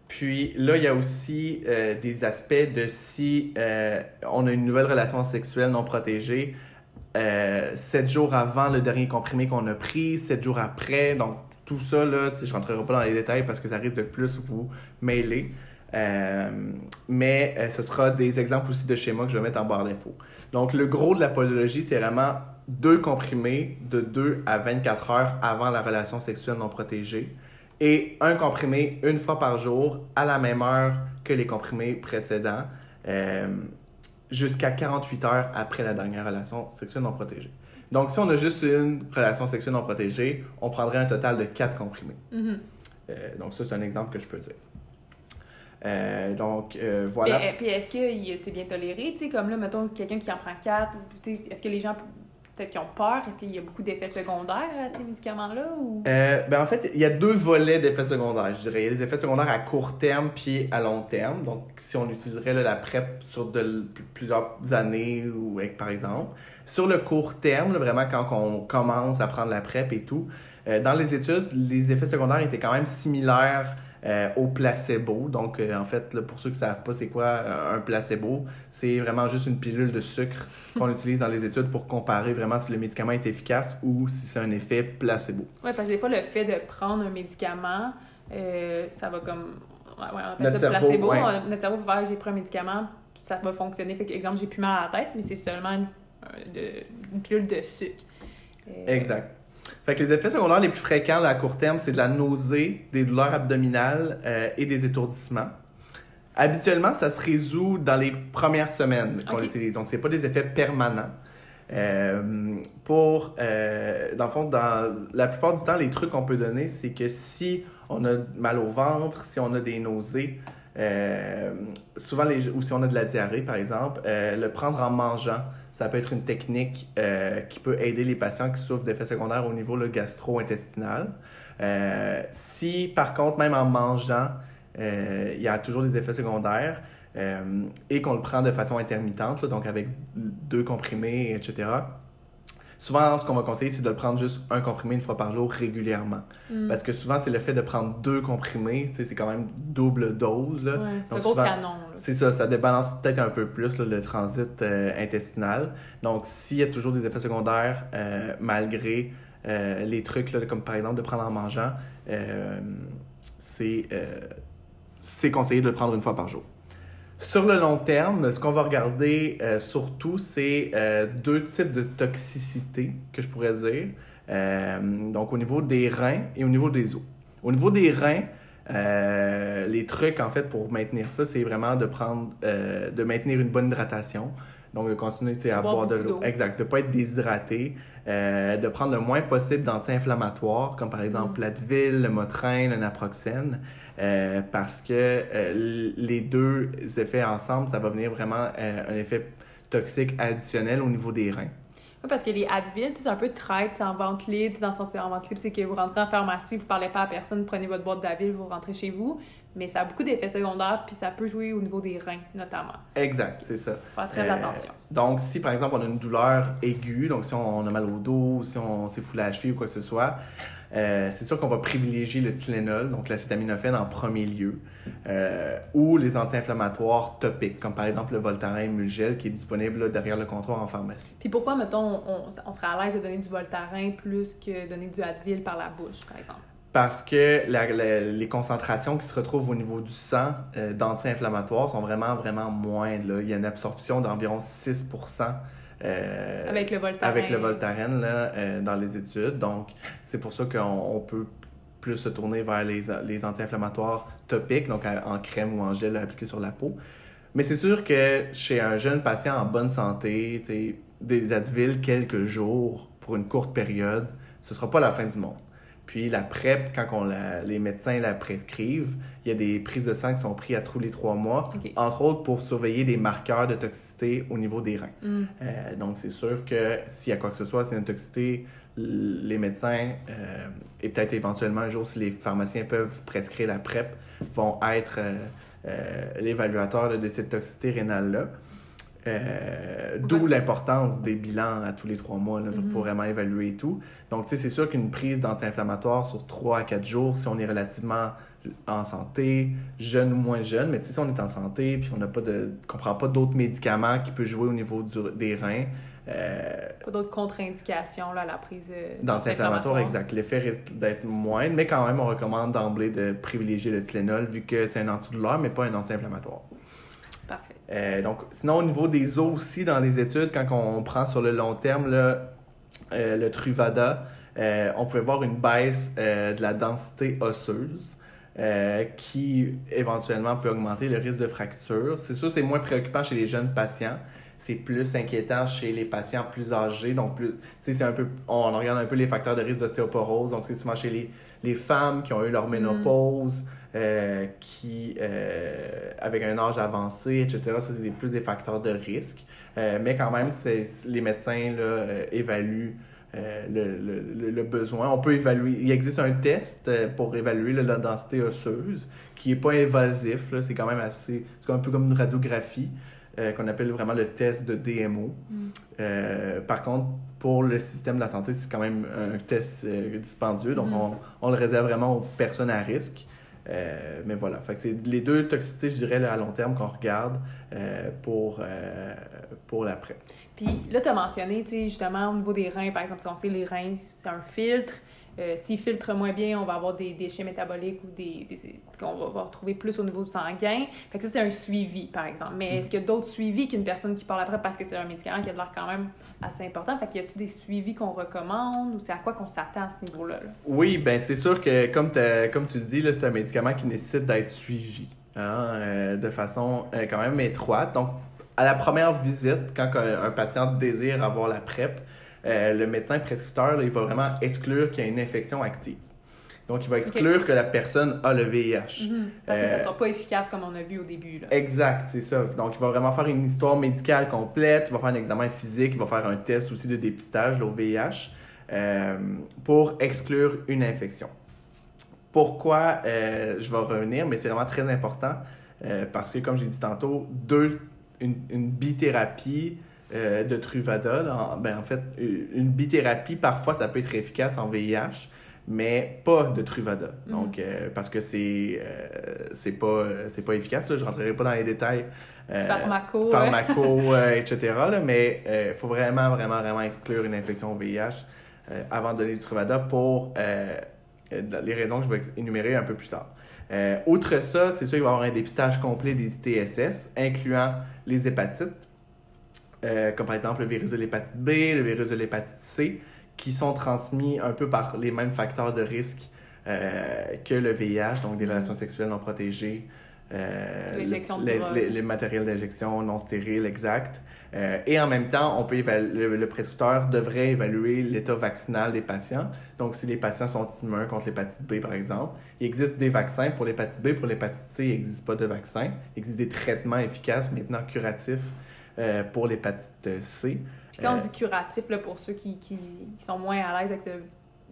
Puis là, il y a aussi euh, des aspects de si euh, on a une nouvelle relation sexuelle non protégée, sept jours avant le dernier comprimé qu'on a pris, sept jours après. Donc, tout ça, là, je rentrerai pas dans les détails parce que ça risque de plus vous mêler. Euh, mais euh, ce sera des exemples aussi de schémas que je vais mettre en barre d'infos. Donc, le gros de la podologie, c'est vraiment deux comprimés de 2 à 24 heures avant la relation sexuelle non protégée et un comprimé une fois par jour à la même heure que les comprimés précédents euh, jusqu'à 48 heures après la dernière relation sexuelle non protégée. Donc, si on a juste une relation sexuelle non protégée, on prendrait un total de 4 comprimés. Mhm. Euh, donc, ça, c'est un exemple que je peux dire. Euh, donc, euh, voilà. Mais, euh, puis est-ce que c'est bien toléré, tu sais, comme là, mettons, quelqu'un qui en prend quatre, ou, tu sais, est-ce que les gens, peut-être qui ont peur, est-ce qu'il y a beaucoup d'effets secondaires à ces médicaments-là, ou... Euh, ben en fait, il y a deux volets d'effets secondaires, je dirais. Il y a les effets secondaires à court terme puis à long terme. Donc, si on utiliserait là, la PrEP sur de plusieurs années, ou avec, par exemple. Sur le court terme, là, vraiment quand on commence à prendre la PrEP et tout, euh, dans les études, les effets secondaires étaient quand même similaires euh, au placebo. Donc, euh, en fait, là, pour ceux qui ne savent pas c'est quoi euh, un placebo, c'est vraiment juste une pilule de sucre qu'on utilise dans les études pour comparer vraiment si le médicament est efficace ou si c'est un effet placebo. Ouais, parce que des fois, le fait de prendre un médicament, ça va comme... Ouais, ouais, on appelle Notre ça cerveau, placebo. ouais. On- Notre cerveau va j'ai pris un médicament, ça va fonctionner. Fait que, exemple, j'ai plus mal à la tête, mais c'est seulement une, de- une pilule de sucre. Euh, Exact. Fait que les effets secondaires les plus fréquents là, à court terme, c'est de la nausée, des douleurs abdominales euh, et des étourdissements. Habituellement, ça se résout dans les premières semaines qu'on Ok. utilise. Donc, c'est pas des effets permanents. Euh, pour, euh, dans le fond, dans la plupart du temps, les trucs qu'on peut donner, c'est que si on a mal au ventre, si on a des nausées, euh, souvent, les, ou si on a de la diarrhée, par exemple, euh, le prendre en mangeant, ça peut être une technique euh, qui peut aider les patients qui souffrent d'effets secondaires au niveau gastro-intestinal. Euh, si, par contre, même en mangeant, euh, il y a toujours des effets secondaires et qu'on le prend de façon intermittente, donc avec deux comprimés, etc. Souvent, ce qu'on va conseiller, c'est de prendre juste un comprimé une fois par jour régulièrement. hmm. Parce que souvent, c'est le fait de prendre deux comprimés, c'est quand même double dose. Là. Ouais, c'est un gros souvent- canon. C'est ça, ça débalance peut-être un peu plus là, le transit euh, intestinal. Donc, s'il y a toujours des effets secondaires, euh, malgré euh, les trucs, là, comme par exemple de prendre en mangeant, c'est c'est conseillé de le prendre une fois par jour. Sur le long terme, ce qu'on va regarder euh, surtout, c'est euh, deux types de toxicité que je pourrais dire. Euh, donc, au niveau des reins et au niveau des os. Au niveau des reins, les trucs, en fait, pour maintenir ça, c'est vraiment de prendre, de maintenir une bonne hydratation. Donc, de continuer à Boire boire de l'eau. Exact. De ne pas être déshydraté. euh, de prendre le moins possible d'anti-inflammatoires, comme par exemple Mm. l'Advil, le Motrin, le Naproxène. euh, parce que euh, les deux effets ensemble, ça va venir vraiment un effet toxique additionnel au niveau des reins. Oui, parce que les Advil, c'est un peu traite, c'est en vente libre. Dans le sens, c'est en vente libre, c'est que vous rentrez en pharmacie, vous parlez pas à personne, prenez votre boîte d'Advil, vous rentrez chez vous. Mais ça a beaucoup d'effets secondaires, puis ça peut jouer au niveau des reins, notamment. Exact, c'est ça. Faire très Euh, attention. Donc, si par exemple on a une douleur aiguë, donc si on a mal au dos, si on s'est foulé à la cheville ou quoi que ce soit, euh, c'est sûr qu'on va privilégier le Tylenol, donc l'acétaminophène en premier lieu, euh, ou les anti-inflammatoires topiques, comme par exemple le Voltaren Mulgel qui est disponible là, derrière le comptoir en pharmacie. Puis pourquoi, mettons, on, on serait à l'aise de donner du Voltaren plus que donner du Advil par la bouche, par exemple? Parce que la- la- les concentrations qui se retrouvent au niveau du sang euh, d'anti-inflammatoires sont vraiment, vraiment moindres. là. Il y a une absorption d'environ 6 euh, Avec le Voltaren. avec le Voltaren là, euh, dans les études. Donc, c'est pour ça qu'on on peut plus se tourner vers les, les anti-inflammatoires topiques, donc en crème ou en gel appliqué sur la peau. Mais c'est sûr que chez un jeune patient en bonne santé, des Advil quelques jours pour une courte période, ce sera pas la fin du monde. Puis la PrEP, quand on la- les médecins la prescrivent, il y a des prises de sang qui sont prises à tous les trois mois, entre autres pour surveiller des marqueurs de toxicité au niveau des reins. Mm. Euh, donc, c'est sûr que s'il y a quoi que ce soit, a une toxicité, les médecins euh, et peut-être éventuellement un jour, si les pharmaciens peuvent prescrire la PrEP, vont être euh, l'évaluateur de cette toxicité rénale-là. Euh, D'où l'importance des bilans à tous les trois mois là, Mhm. pour vraiment évaluer et tout. Donc, tu sais, c'est sûr qu'une prise d'anti-inflammatoire sur 3 à 4 jours, si on est relativement en santé, jeune ou moins jeune, mais si on est en santé puis on n'a pas de, qu'on prend pas d'autres médicaments qui peuvent jouer au niveau du- des reins, euh, Pas d'autres contre-indications là, à la prise euh, d'anti-inflammatoire, exact. L'effet risque d'être moindre, mais quand même, on recommande d'emblée de privilégier le Tylenol vu que c'est un antidouleur, mais pas un anti-inflammatoire. Euh, donc, sinon, au niveau des os aussi, dans les études, quand on prend sur le long terme là, euh, le Truvada, euh, on pouvait voir une baisse de la densité osseuse qui éventuellement peut augmenter le risque de fracture. C'est sûr, c'est moins préoccupant chez les jeunes patients. C'est plus inquiétant chez les patients plus âgés. Donc, plus, c'est un peu, on regarde un peu les facteurs de risque d'ostéoporose. Donc, c'est souvent chez les, les femmes qui ont eu leur ménopause, euh, qui, euh, avec un âge avancé, etc. C'est plus des facteurs de risque. Euh, mais quand même, c'est, les médecins là, évaluent euh, le, le- le- besoin. On peut évaluer. Il existe un test euh, pour évaluer là, la densité osseuse qui n'est pas invasif. là. C'est quand même assez. C'est un peu comme une radiographie euh, qu'on appelle vraiment le test de DMO. Mm. Euh, par contre, pour le système de la santé, c'est quand même un test euh, dispendieux. Donc, Mhm. on, on le réserve vraiment aux personnes à risque. Euh, mais voilà, fait c'est les deux toxicités, je dirais, à long terme qu'on regarde pour, pour l'après. Puis là, tu as mentionné, justement, au niveau des reins, par exemple, on sait les reins, c'est un filtre. Euh, S'ils filtrent moins bien, on va avoir des déchets métaboliques ou des, des- qu'on va, va retrouver plus au niveau sanguin. Fait que ça, c'est un suivi, par exemple. Mais est-ce qu'il y a d'autres suivis qu'une personne qui parle après parce que c'est un médicament qui a de l'air quand même assez important? Fait qu'il y a-tu des suivis qu'on recommande ou c'est à quoi qu'on s'attend à ce niveau-là? là? Oui, ben c'est sûr que comme, comme tu le dis, c'est un médicament qui nécessite d'être suivi hein, euh, de façon euh, quand même étroite. Donc, à la première visite, quand un, un patient désire avoir la PrEP, euh, le médecin prescripteur, là, il va vraiment exclure qu'il y a une infection active. Donc, il va exclure que la personne a le VIH. Parce que ça Euh, sera pas efficace comme on a vu au début. Là. Exact, c'est ça. Donc, il va vraiment faire une histoire médicale complète, il va faire un examen physique, il va faire un test aussi de dépistage, là, au VIH, euh, pour exclure une infection. Pourquoi je vais revenir, mais c'est vraiment très important parce que, comme j'ai dit tantôt, deux, une, une bithérapie euh, de Truvada, là, en, ben, en fait, une bithérapie, parfois, ça peut être efficace en VIH, mais pas de Truvada. Mhm. Donc, euh, parce que c'est euh, c'est pas, c'est pas efficace, là, je rentrerai pas dans les détails. euh, Pharmaco. pharmaco, euh, etc. là, mais il faut vraiment, vraiment, vraiment exclure une infection au VIH euh, avant de donner du Truvada pour euh, euh, les raisons que je vais énumérer un peu plus tard. Euh, outre ça, c'est sûr qu'il va y avoir un dépistage complet des ITSS, incluant les hépatites, euh, comme par exemple le virus de l'hépatite B, le virus de l'hépatite C, qui sont transmis un peu par les mêmes facteurs de risque euh, que le VIH, donc des relations sexuelles non protégées, euh, les, matériels d'injection non stériles, exact. Euh, et en même temps, on peut le prescripteur devrait évaluer l'état vaccinal des patients. Donc, si les patients sont immuns contre l'hépatite B, par exemple, il existe des vaccins pour l'hépatite B. Pour l'hépatite C, il n'existe pas de vaccin. Il existe des traitements efficaces, maintenant curatifs, euh, pour l'hépatite C. Puis quand on Euh, dit curatif, là, pour ceux qui, qui, qui sont moins à l'aise avec ce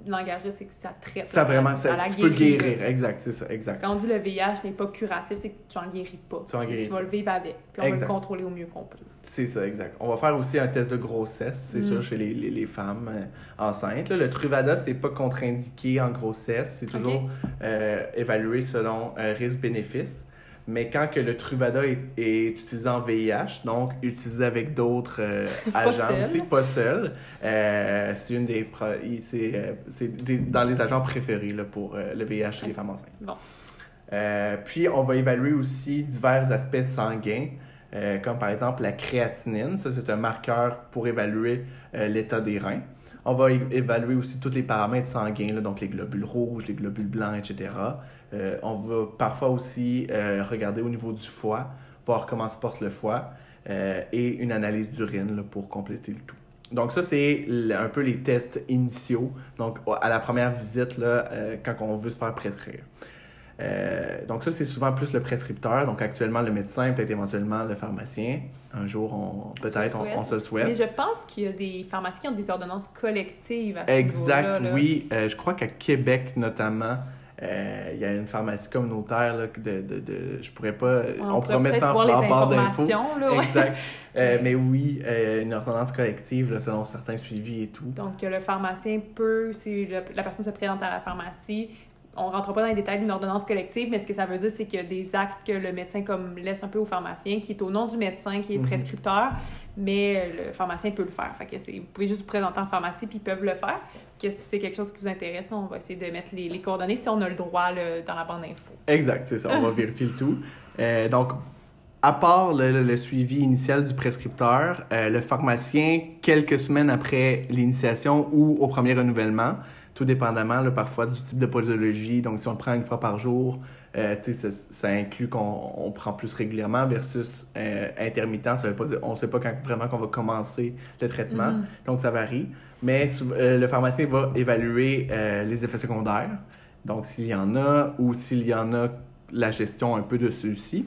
langage-là, c'est que ça traite. ça vraiment, ça, tu peux guérir. Exact, c'est ça, exact. Quand on dit le VIH n'est pas curatif, c'est que tu en guéris pas. Tu en guéris vas le vivre avec. Puis on va le contrôler au mieux qu'on peut. C'est ça, exact. On va faire aussi un test de grossesse, c'est Mm. sûr, chez les, les, les femmes euh, enceintes. là. Le Truvada, c'est pas contre-indiqué en grossesse, c'est toujours euh, évalué selon risque-bénéfice. Mais quand que le Truvada est, est utilisé en VIH, donc utilisé avec d'autres euh, agents aussi, pas seul, euh, c'est une des, c'est, euh, dans les agents préférés là, pour euh, le VIH chez les femmes enceintes. Bon. Puis, on va évaluer aussi divers aspects sanguins, comme par exemple la créatinine. Ça, c'est un marqueur pour évaluer l'état des reins. On va évaluer aussi tous les paramètres sanguins, là, donc les globules rouges, les globules blancs, etc. Euh, on va parfois aussi euh, regarder au niveau du foie, voir comment se porte le foie, euh, et une analyse d'urine pour compléter le tout. donc ça, c'est un peu les tests initiaux, donc à la première visite, là, quand on veut se faire prescrire. Donc ça, c'est souvent plus le prescripteur. Donc actuellement, le médecin, peut-être éventuellement le pharmacien. Un jour, on, peut-être, on, se le souhaite. Mais je pense qu'il y a des pharmacies qui ont des ordonnances collectives à ce Exact, là. oui. Je crois qu'à Québec, notamment, euh, il y a une pharmacie communautaire là, que de, de, de- je pourrais pas... Ouais, on, pourrait pourrait mettre ça en, en barre d'infos. ouais. Exact. Euh, mais oui, euh, une ordonnance collective là, selon certains suivis et tout. Donc, le pharmacien peut, si le- la personne se présente à la pharmacie, on rentre pas dans les détails d'une ordonnance collective, mais ce que ça veut dire, c'est qu'il y a des actes que le médecin comme laisse un peu au pharmacien, qui est au nom du médecin, qui est Mhm. prescripteur, mais le pharmacien peut le faire. Fait que vous pouvez juste vous présenter en pharmacie, puis ils peuvent le faire. Que si c'est quelque chose qui vous intéresse, là, on va essayer de mettre les, les coordonnées si on a le droit là, dans la bande info. Exact, c'est ça. On va vérifier le tout. Euh, donc, à part le, le- le suivi initial du prescripteur, euh, le pharmacien, quelques semaines après l'initiation ou au premier renouvellement, tout dépendamment là, parfois du type de posologie. Donc, si on le prend une fois par jour, euh, ça, ça inclut qu'on on prend plus régulièrement versus euh, intermittent. Ça veut pas dire, on ne sait pas quand vraiment qu'on va commencer le traitement. Mhm. Donc, ça varie. Mais euh, le pharmacien va évaluer euh, les effets secondaires. Donc, s'il y en a ou s'il y en a, la gestion un peu de ceux-ci.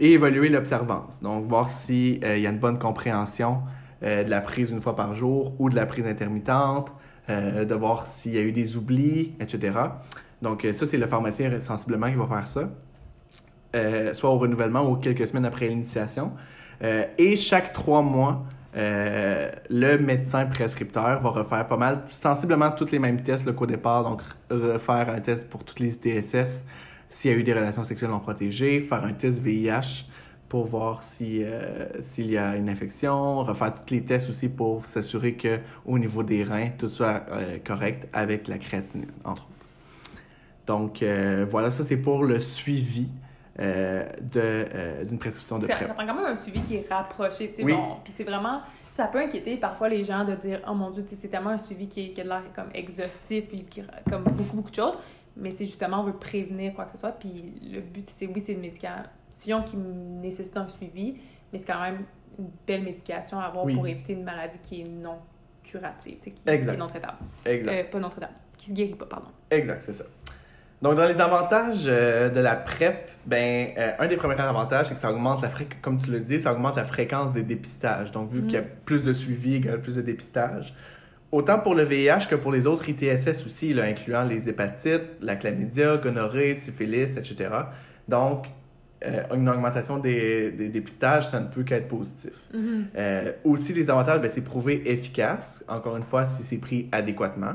Et évaluer l'observance. Donc, voir s'il y a une bonne compréhension de la prise une fois par jour ou de la prise intermittente, euh, de voir s'il y a eu des oublis, etc. Donc, euh, ça, c'est le pharmacien sensiblement qui va faire ça. Euh, soit au renouvellement ou quelques semaines après l'initiation. Et chaque trois mois, le médecin prescripteur va refaire pas mal, sensiblement tous les mêmes tests qu'au départ. Donc, refaire un test pour toutes les ITSS s'il y a eu des relations sexuelles non protégées, faire un test VIH pour voir si, euh, s'il y a une infection, refaire tous les tests aussi pour s'assurer qu'au niveau des reins, tout soit euh, correct avec la créatinine, entre autres. Donc, euh, voilà, ça c'est pour le suivi de, d'une prescription de PrEP. ça prend quand même un suivi qui est rapproché, tu sais, Oui. bon. Puis c'est vraiment... Ça peut inquiéter parfois les gens de dire « Oh mon Dieu, c'est tellement un suivi qui, est- qui a l'air comme exhaustif, puis qui, comme beaucoup, beaucoup de choses. » Mais c'est justement, on veut prévenir quoi que ce soit. Puis le but, c'est oui, c'est une qui nécessite un suivi, mais c'est quand même une belle médication à avoir Oui. pour éviter une maladie qui est non curative, qui, qui est non traitable. Exact. Euh, pas non traitable, qui se guérit pas, pardon. Exact, c'est ça. Donc, dans les avantages euh, de la PrEP, ben, euh, un des premiers avantages, c'est que ça augmente la fréquence, comme tu le dis, ça augmente la fréquence des dépistages. Donc, vu Mm. qu'il y a plus de suivi égale plus de dépistage. Autant pour le VIH que pour les autres ITSS aussi, là, incluant les hépatites, la chlamydia, gonorrhée, syphilis, etc. Donc, euh, une augmentation des, des dépistages, ça ne peut qu'être positif. Mhm. Euh, aussi, les avantages, ben, c'est prouvé efficace, encore une fois, si c'est pris adéquatement.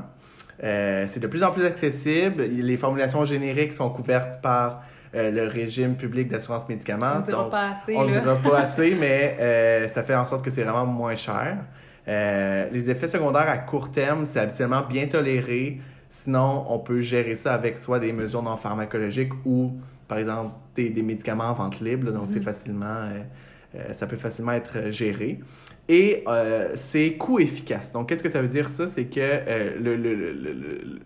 Euh, c'est de plus en plus accessible. Les formulations génériques sont couvertes par le régime public d'assurance médicaments. On ne dira donc, pas assez, on ne dira pas assez, mais ça fait en sorte que c'est vraiment moins cher. Les effets secondaires à court terme, c'est habituellement bien toléré. Sinon, on peut gérer ça avec soit des mesures non pharmacologiques ou, par exemple, des, des médicaments en vente libre. là, donc, c'est Mhm. facilement, euh, euh, ça peut facilement être euh, géré. Et euh, c'est coût efficace. Donc, qu'est-ce que ça veut dire, ça? C'est que le, le- le- le- le-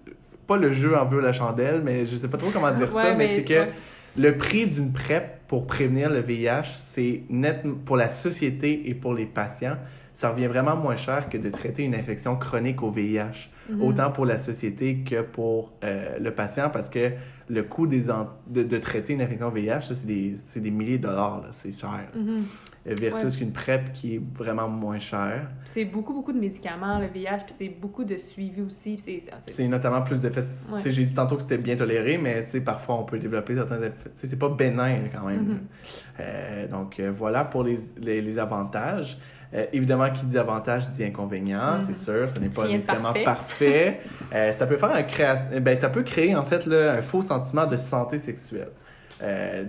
pas le jeu en veut la chandelle, mais je sais pas trop comment dire ça, mais, c'est que ouais. le prix d'une PrEP pour prévenir le VIH, c'est net pour la société et pour les patients. Ça revient vraiment moins cher que de traiter une infection chronique au VIH, Mhm. autant pour la société que pour euh, le patient, parce que le coût des en- de, de traiter une infection VIH, ça, c'est des, des milliers de dollars, c'est cher. Mhm. Versus Ouais. qu'une PrEP qui est vraiment moins chère. C'est beaucoup, beaucoup de médicaments, le VIH, puis c'est beaucoup de suivi aussi. c'est- notamment plus d'effets. Ouais. J'ai dit tantôt que c'était bien toléré, mais parfois on peut développer certains effets. C'est pas bénin quand même. Mhm. Euh, donc euh, voilà pour les, les, les avantages. Euh, évidemment, qui dit avantage dit inconvénient, Mhm. c'est sûr. Ce n'est pas un Rien de médicament parfait. parfait. Ça peut faire un créa- ben, ça peut créer en fait là, un faux sentiment de santé sexuelle.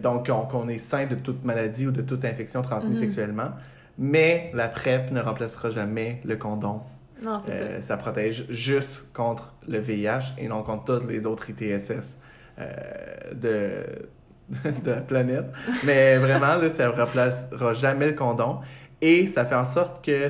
Donc on- qu'on est sain de toute maladie ou de toute infection transmise Mhm. sexuellement. Mais la PrEP ne remplacera jamais le condom Non, c'est ça. euh, ça protège juste contre le VIH et non contre toutes les autres ITSS euh, de, de la planète. Mais vraiment, là, ça ne remplacera jamais le condom. Et ça fait en sorte que,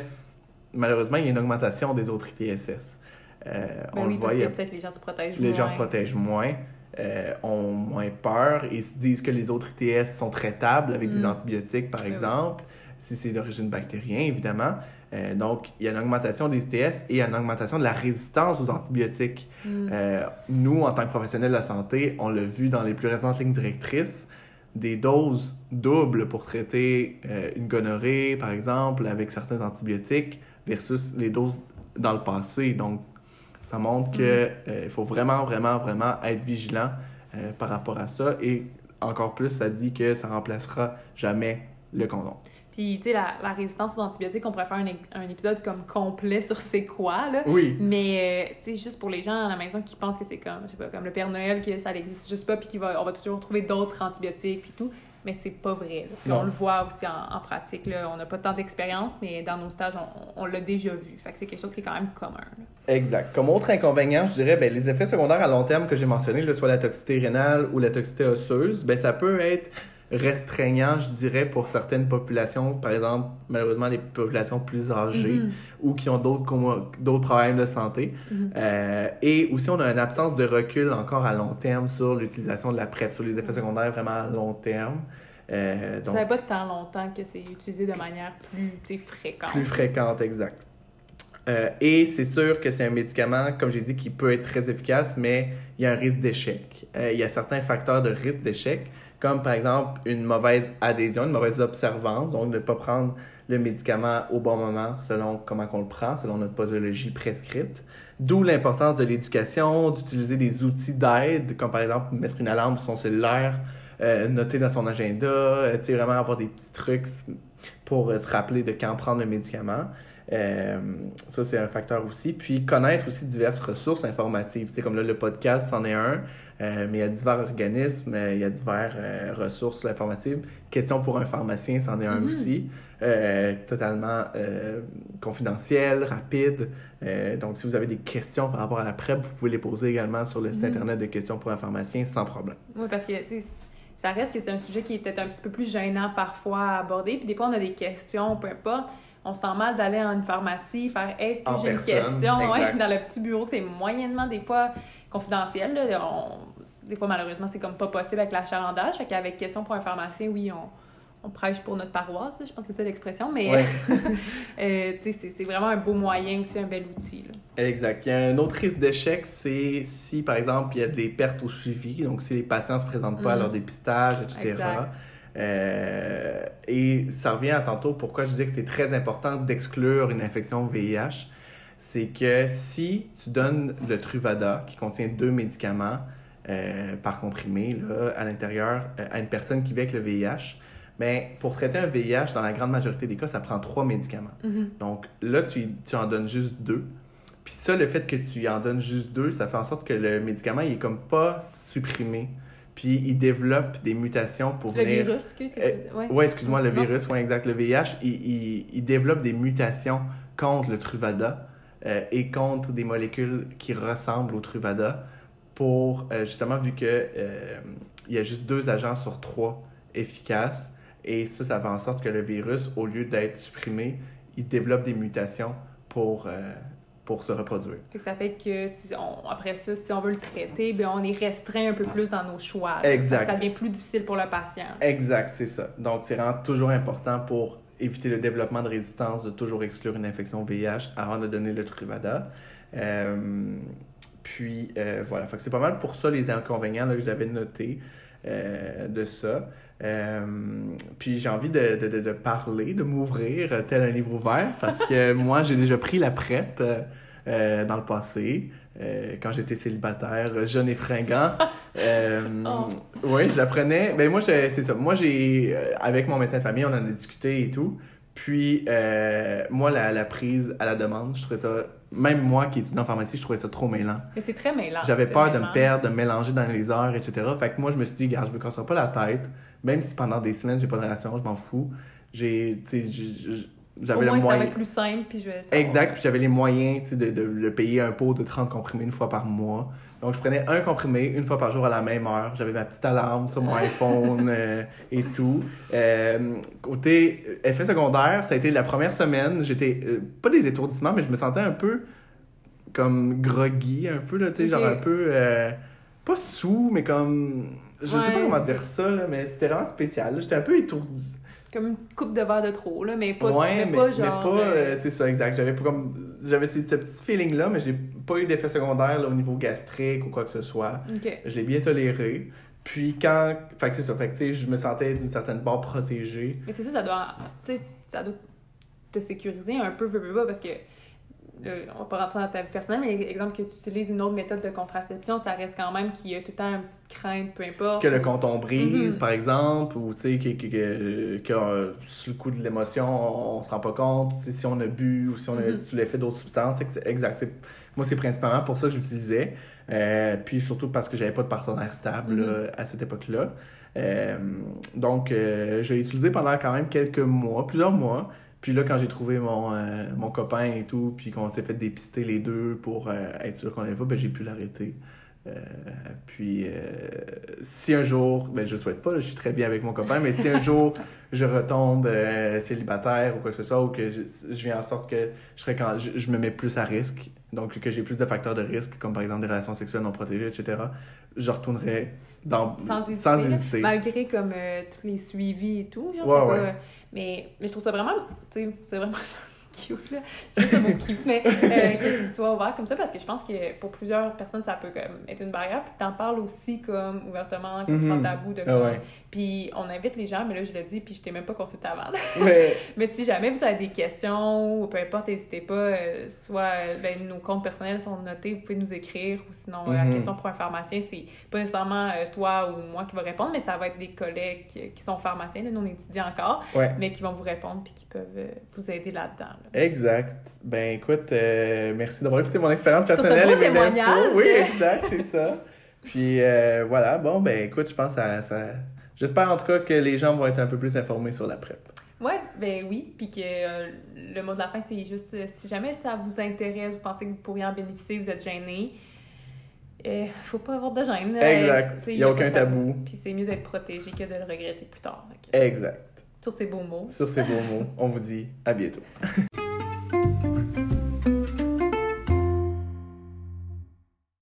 malheureusement, il y a une augmentation des autres ITSS. Euh, Ben on oui, le voit, parce que peut-être les gens se protègent les gens moins. se protègent moins, euh, ont moins peur et se disent que les autres ITS sont traitables avec des Mm. antibiotiques, par Ben oui. exemple. si c'est d'origine bactérienne, évidemment. Euh, donc, il y a une augmentation des ISTS et il y a une augmentation de la résistance aux antibiotiques. Mm. Euh, nous, en tant que professionnels de la santé, on l'a vu dans les plus récentes lignes directrices, des doses doubles pour traiter euh, une gonorrhée, par exemple, avec certains antibiotiques, versus les doses dans le passé. Donc, ça montre qu'il faut vraiment, vraiment, vraiment être vigilant par rapport à ça. Et encore plus, ça dit que ça remplacera jamais le condom. Puis, tu sais, la, la résistance aux antibiotiques, on pourrait faire un, épisode comme complet sur c'est quoi, là. Oui, Mais, euh, tu sais, juste pour les gens à la maison qui pensent que c'est comme, je sais pas, comme le Père Noël, que ça n'existe juste pas, puis qu'on va, on va toujours trouver d'autres antibiotiques, puis tout. Mais c'est pas vrai. Puis on le voit aussi en, en pratique. Là. On n'a pas tant d'expérience, mais dans nos stages, on, on l'a déjà vu. Fait que c'est quelque chose qui est quand même commun. là. exact. Comme autre inconvénient, je dirais, ben, les effets secondaires à long terme que j'ai mentionnés, soit la toxicité rénale ou la toxicité osseuse, ben, ça peut être restreignant, je dirais, pour certaines populations, par exemple, malheureusement, les populations plus âgées Mhm. ou qui ont d'autres problèmes de santé. Mhm. Euh, et aussi, on a une absence de recul encore à long terme sur l'utilisation de la PrEP, sur les effets secondaires vraiment à long terme. Euh, Ça donc, fait pas tant longtemps que c'est utilisé de manière plus, fréquente. plus fréquente, exact. Euh, et c'est sûr que c'est un médicament, comme j'ai dit, qui peut être très efficace, mais il y a un risque d'échec. Euh, il y a certains facteurs de risque d'échec, comme par exemple une mauvaise adhésion, une mauvaise observance, donc ne pas prendre le médicament au bon moment selon comment on le prend, selon notre posologie prescrite. D'où l'importance de l'éducation, d'utiliser des outils d'aide, comme par exemple mettre une alarme sur son cellulaire, euh, noter dans son agenda, euh, vraiment avoir des petits trucs pour euh, se rappeler de quand prendre le médicament. Euh, ça, c'est un facteur aussi. Puis connaître aussi diverses ressources informatives. Tu sais, comme là, le podcast, c'en est un, mais il y a divers organismes, euh, il y a divers euh, ressources informatives. Question pour un pharmacien, c'en est un Mhm. aussi. Euh, totalement euh, confidentiel, rapide. Euh, donc, si vous avez des questions par rapport à la PrEP, vous pouvez les poser également sur le site Mhm. internet de questions pour un pharmacien sans problème. Oui, parce que, tu sais, ça reste que c'est un sujet qui est peut-être un petit peu plus gênant parfois à aborder. Puis des fois, on a des questions, peu importe. On sent mal d'aller en une pharmacie, faire Est-ce que j'ai une question? Ouais, dans le petit bureau, que c'est moyennement des fois confidentiel. Là. On- des fois, malheureusement, c'est comme pas possible avec l'achalandage. Fait qu'avec question pour un pharmacien, oui, on, on prêche pour notre paroisse. Je pense que c'est ça l'expression. Mais Ouais. euh, c'est- vraiment un beau moyen aussi, un bel outil. là. Exact. Il y a un autre risque d'échec, c'est si, par exemple, il y a des pertes au suivi, donc si les patients ne se présentent pas à Mhm. leur dépistage, etc. Euh, et ça revient à tantôt pourquoi je disais que c'est très important d'exclure une infection VIH. C'est que si tu donnes le Truvada, qui contient deux médicaments euh, par comprimé là, à l'intérieur, euh, à une personne qui vit avec le VIH, ben, pour traiter un VIH, dans la grande majorité des cas, ça prend trois médicaments. Mhm. Donc là, tu, tu en donnes juste deux. Puis ça, le fait que tu en donnes juste deux, ça fait en sorte que le médicament, il est comme pas supprimé. Puis il développe des mutations pour Le venir... virus, excuse, Euh, ouais. Ouais, excuse-moi, le Non. virus, ouais, exact. Le VIH, il, il- il développe des mutations contre le Truvada euh, et contre des molécules qui ressemblent au Truvada pour, euh, justement, vu que euh, il y a juste deux agents sur trois efficaces et ça, ça fait en sorte que le virus, au lieu d'être supprimé, il développe des mutations pour, euh, pour se reproduire. Ça fait que si on- après ça, si on veut le traiter, ben on est restreint un peu plus dans nos choix. là. Exact. Ça devient plus difficile pour le patient. Exact, c'est ça. Donc, c'est vraiment toujours important pour éviter le développement de résistance de toujours exclure une infection VIH avant de donner le Truvada. Euh, puis, euh, voilà. Fait que c'est pas mal pour ça les inconvénients là, que j'avais notés euh, de ça. Euh, puis j'ai envie de, de, de, de parler, de m'ouvrir tel un livre ouvert parce que moi j'ai déjà pris la PrEP dans le passé quand j'étais célibataire, jeune et fringant. Oh. Oui, je la prenais. Ben moi, c'est ça. Moi, j'ai, avec mon médecin de famille, on en a discuté et tout. Puis, moi, la, la prise à la demande, je trouvais ça, même moi qui étais en pharmacie, je trouvais ça trop mêlant. Mais c'est très mêlant. J'avais peur de me perdre, de me mélanger dans les heures, etc. Fait que moi, je me suis dit, regarde, je me casserai pas la tête. Même si pendant des semaines, j'ai pas de relation, je m'en fous. J'ai, j'avais moins, le ça va être plus simple, puis je vais savoir. Exact, puis j'avais les moyens de, de le payer un pot de 30 comprimés une fois par mois. Donc, je prenais un comprimé une fois par jour à la même heure. J'avais ma petite alarme sur mon iPhone euh, et tout. Euh, côté euh, effet secondaire, ça a été la première semaine. J'étais, euh, pas des étourdissements, mais je me sentais un peu comme groggy, un peu, là, tu sais, genre un peu, pas sous, mais comme, je sais pas comment dire ça, là, mais c'était vraiment spécial. J'étais un peu étourdi. Comme une coupe de verre de trop, là, mais pas, ouais, mais mais, pas mais genre. pas, euh, euh, c'est ça, exact. J'avais pas comme. J'avais ce, ce petit feeling-là, mais j'ai pas eu d'effet secondaire là, au niveau gastrique ou quoi que ce soit. Je l'ai bien toléré. Puis quand. Fait que c'est ça. Fait que tu sais, je me sentais d'une certaine part protégé. Mais c'est ça, ça doit, tu sais, ça doit te sécuriser un peu, veux, veux pas, parce que, on pas rentrer dans ta vie personnelle, mais exemple que tu utilises une autre méthode de contraception, ça reste quand même qu'il y a tout le temps une petite crainte, peu importe. Que le canton brise, Mhm. par exemple, ou tu sais, que, que, que, que, euh, sous le coup de l'émotion, on, on se rend pas compte. Si on a bu ou si on a Mhm. sous l'effet d'autres substances, ex- exact. Moi, c'est principalement pour ça que j'utilisais. Euh, puis surtout parce que j'avais pas de partenaire stable Mhm. là, à cette époque-là. Euh, donc, euh, je l'ai utilisé pendant quand même quelques mois, plusieurs mois. Puis là, quand j'ai trouvé mon, euh, mon copain et tout, puis qu'on s'est fait dépister les deux pour euh, être sûr qu'on allait pas, ben, j'ai pu l'arrêter. Euh, puis, si un jour, ben, je le souhaite pas, je suis très bien avec mon copain, mais si un jour je retombe célibataire ou quoi que ce soit, ou que je, je viens en sorte que je, serais quand, je, je me mets plus à risque, donc que j'ai plus de facteurs de risque, comme par exemple des relations sexuelles non protégées, etc., je retournerai dans, sans hésiter. sans hésiter. Malgré comme euh, tous les suivis et tout, genre, Ouais, ouais. pas... Mais, mais je trouve ça vraiment, tu sais, c'est vraiment cute, là. Juste mot cute, mais euh, que tu sois ouvert comme ça, parce que je pense que pour plusieurs personnes, ça peut comme être une barrière, puis t'en parles aussi comme ouvertement, comme sans Mhm. tabou, de Ah comme... ouais. Puis on invite les gens, mais là, je le dis, puis je t'ai même pas consulté avant. Mais, Mais si jamais vous avez des questions, ou peu importe, n'hésitez pas. euh, soit euh, ben, nos comptes personnels sont notés, vous pouvez nous écrire. Ou sinon, euh, la Mhm. question pour un pharmacien, c'est pas nécessairement euh, toi ou moi qui va répondre, mais ça va être des collègues qui, sont pharmaciens, là, nous on étudie encore, ouais. mais qui vont vous répondre puis qui peuvent euh, vous aider là-dedans. Là. Exact. Ben écoute, euh, merci d'avoir écouté mon expérience personnelle et mes témoignage. infos. Oui, exact, c'est ça. Puis euh, voilà, bon, ben écoute, je pense à ça. J'espère en tout cas que les gens vont être un peu plus informés sur la PrEP. Ouais, ben oui, puis que euh, le mot de la fin, c'est juste euh, si jamais ça vous intéresse, vous pensez que vous pourriez en bénéficier, vous êtes gêné. Il faut pas avoir de gêne. Exact. Il y a aucun tabou. Puis c'est mieux d'être protégé que de le regretter plus tard. Exact. Sur ces beaux mots. Sur ces beaux mots, on vous dit à bientôt.